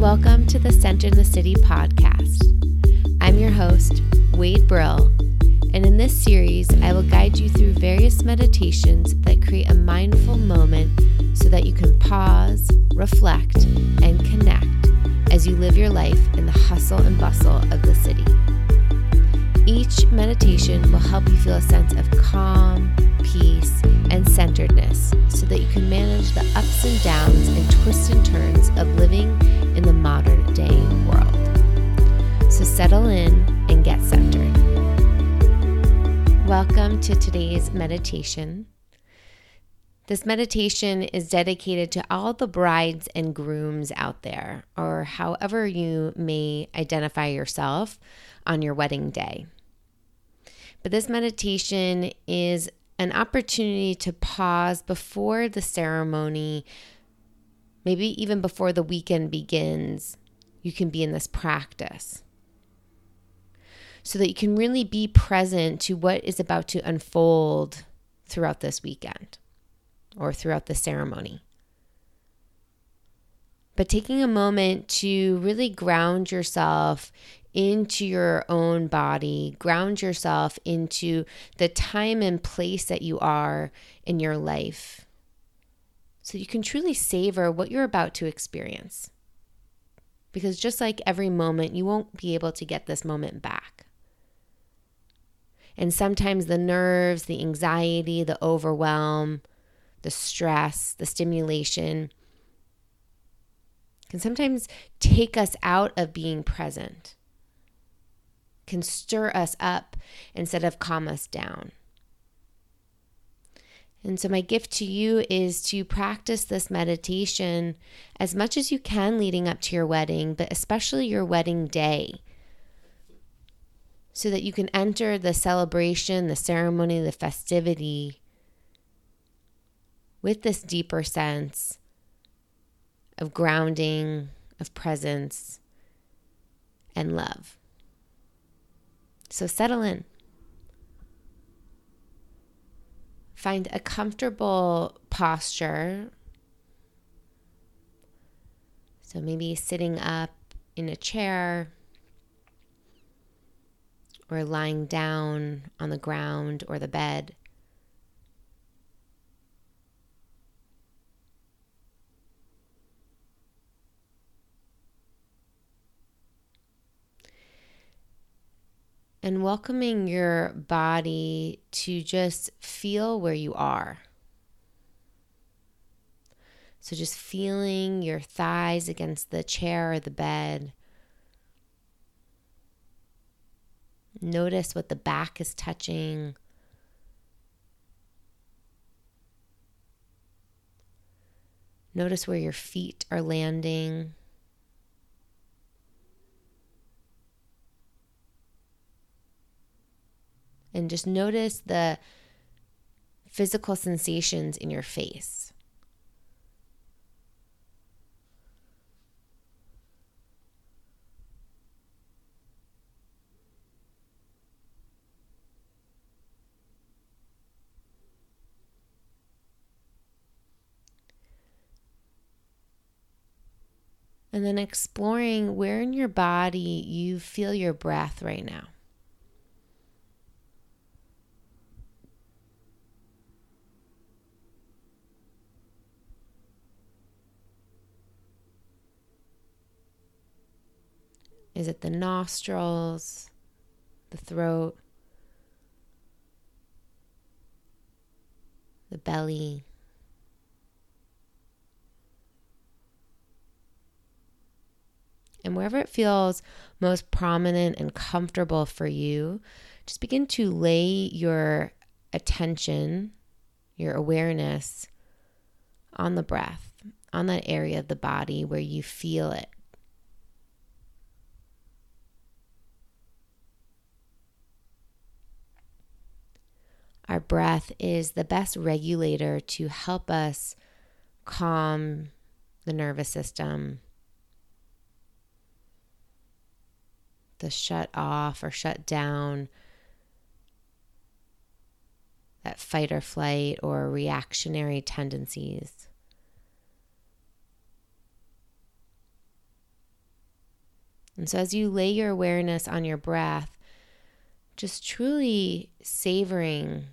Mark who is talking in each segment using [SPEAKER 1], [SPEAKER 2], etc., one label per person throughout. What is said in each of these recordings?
[SPEAKER 1] Welcome to the Center in the City podcast. I'm your host, Wade Brill, and in this series, I will guide you through various meditations that create a mindful moment so that you can pause, reflect, and connect as you live your life in the hustle and bustle of the city. Each meditation will help you feel a sense of calm, To today's meditation. This meditation is dedicated to all the brides and grooms out there, or however you may identify yourself on your wedding day. But this meditation is an opportunity to pause before the ceremony, maybe even before the weekend begins. You can be in this practice so that you can really be present to what is about to unfold throughout this weekend or throughout the ceremony. But taking a moment to really ground yourself into your own body, ground yourself into the time and place that you are in your life so you can truly savor what you're about to experience. Because just like every moment, you won't be able to get this moment back. And sometimes the nerves, the anxiety, the overwhelm, the stress, the stimulation can sometimes take us out of being present can stir us up instead of calm us down. And so, my gift to you is to practice this meditation as much as you can leading up to your wedding, but especially your wedding day, so that you can enter the celebration, the ceremony, the festivity with this deeper sense of grounding, of presence, and love. So settle in. Find a comfortable posture. So maybe sitting up in a chair or lying down on the ground or the bed. and welcoming your body to just feel where you are. So, just feeling your thighs against the chair or the bed. Notice what the back is touching. Notice where your feet are landing. and just notice the physical sensations in your face. And then exploring where in your body you feel your breath right now. Is it the nostrils, the throat, the belly? And wherever it feels most prominent and comfortable for you, just begin to lay your attention, your awareness on the breath, on that area of the body where you feel it. Our breath is the best regulator to help us calm the nervous system, to shut off or shut down that fight or flight or reactionary tendencies. And so, as you lay your awareness on your breath, just truly savoring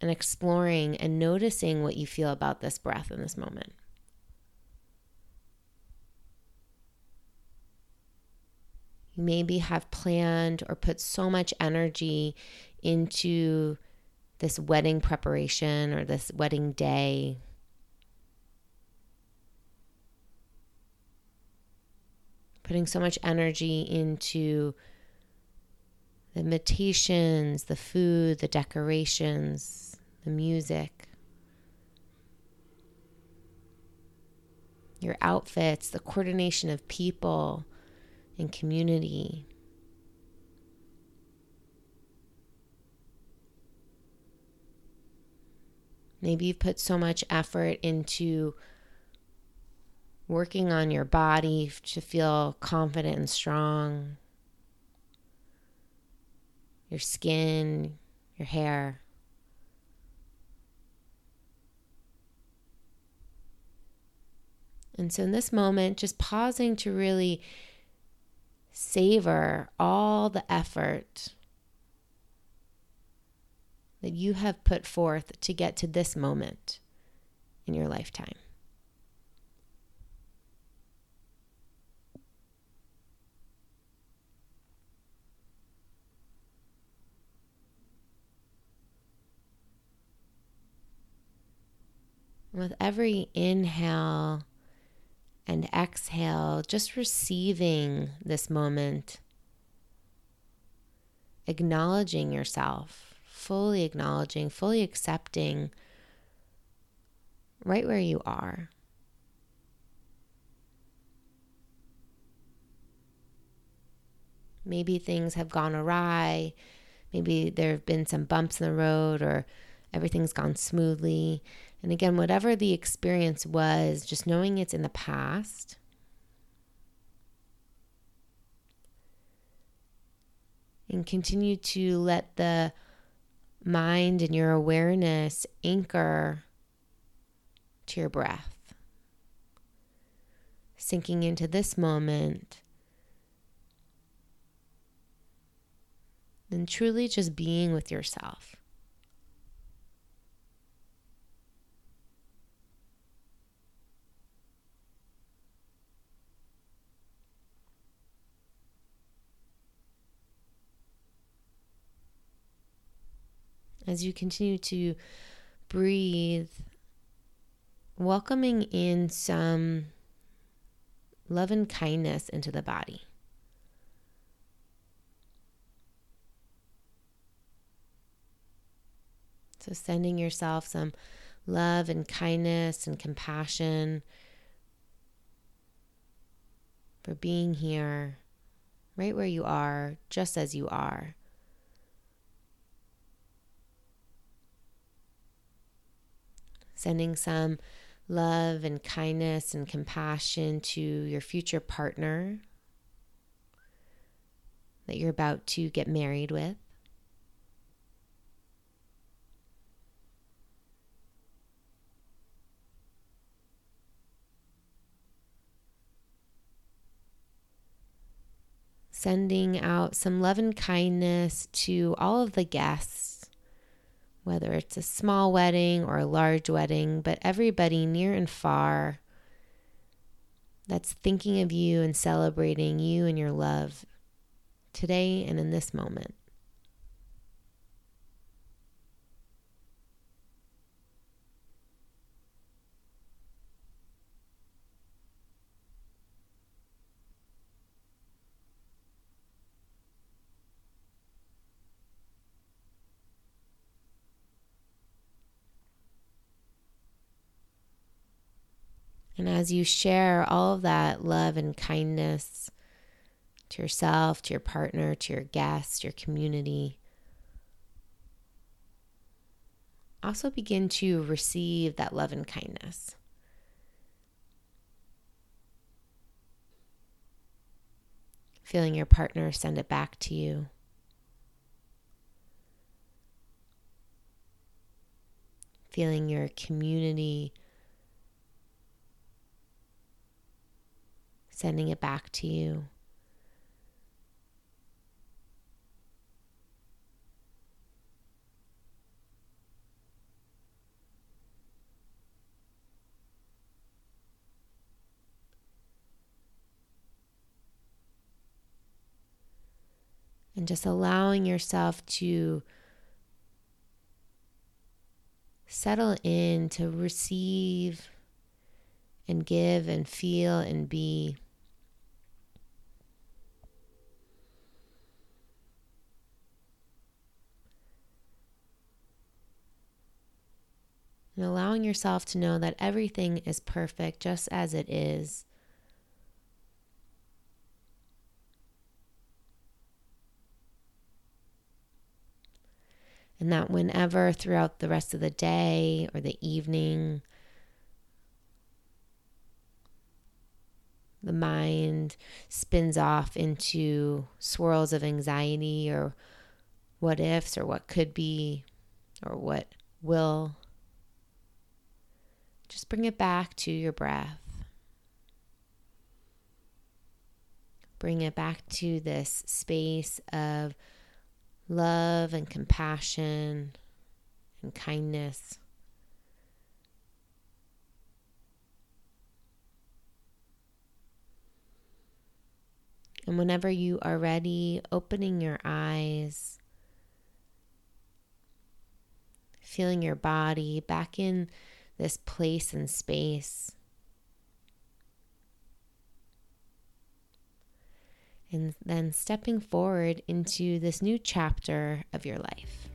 [SPEAKER 1] and exploring and noticing what you feel about this breath in this moment. Maybe have planned or put so much energy into this wedding preparation or this wedding day. Putting so much energy into the invitations, the food, the decorations, the music, your outfits, the coordination of people and community. Maybe you've put so much effort into working on your body to feel confident and strong your skin, your hair. And so, in this moment, just pausing to really savor all the effort that you have put forth to get to this moment in your lifetime. With every inhale and exhale, just receiving this moment, acknowledging yourself, fully acknowledging, fully accepting right where you are. Maybe things have gone awry. Maybe there have been some bumps in the road or everything's gone smoothly. And again, whatever the experience was, just knowing it's in the past. And continue to let the mind and your awareness anchor to your breath, sinking into this moment. And truly just being with yourself. As you continue to breathe, welcoming in some love and kindness into the body. So, sending yourself some love and kindness and compassion for being here, right where you are, just as you are. Sending some love and kindness and compassion to your future partner that you're about to get married with. Sending out some love and kindness to all of the guests whether it's a small wedding or a large wedding, but everybody near and far that's thinking of you and celebrating you and your love today and in this moment. And as you share all of that love and kindness to yourself, to your partner, to your guests, your community, also begin to receive that love and kindness. Feeling your partner send it back to you. Feeling your community sending it back to you. and just allowing yourself to settle in to receive and give and feel and be. And allowing yourself to know that everything is perfect just as it is. And that whenever throughout the rest of the day or the evening, the mind spins off into swirls of anxiety or what ifs or what could be or what will, just bring it back to your breath. Bring it back to this space of love and compassion and kindness. And whenever you are ready, opening your eyes, feeling your body back in this place and space. and then stepping forward into this new chapter of your life.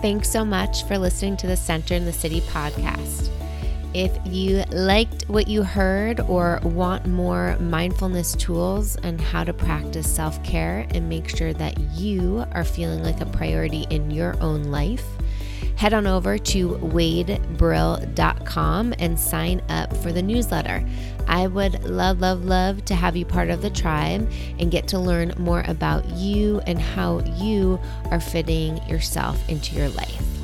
[SPEAKER 1] Thanks so much for listening to the Center in the City podcast. If you liked what you heard or want more mindfulness tools and how to practice self care and make sure that you are feeling like a priority in your own life, head on over to wadebrill.com and sign up for the newsletter. I would love, love, love to have you part of the tribe and get to learn more about you and how you are fitting yourself into your life.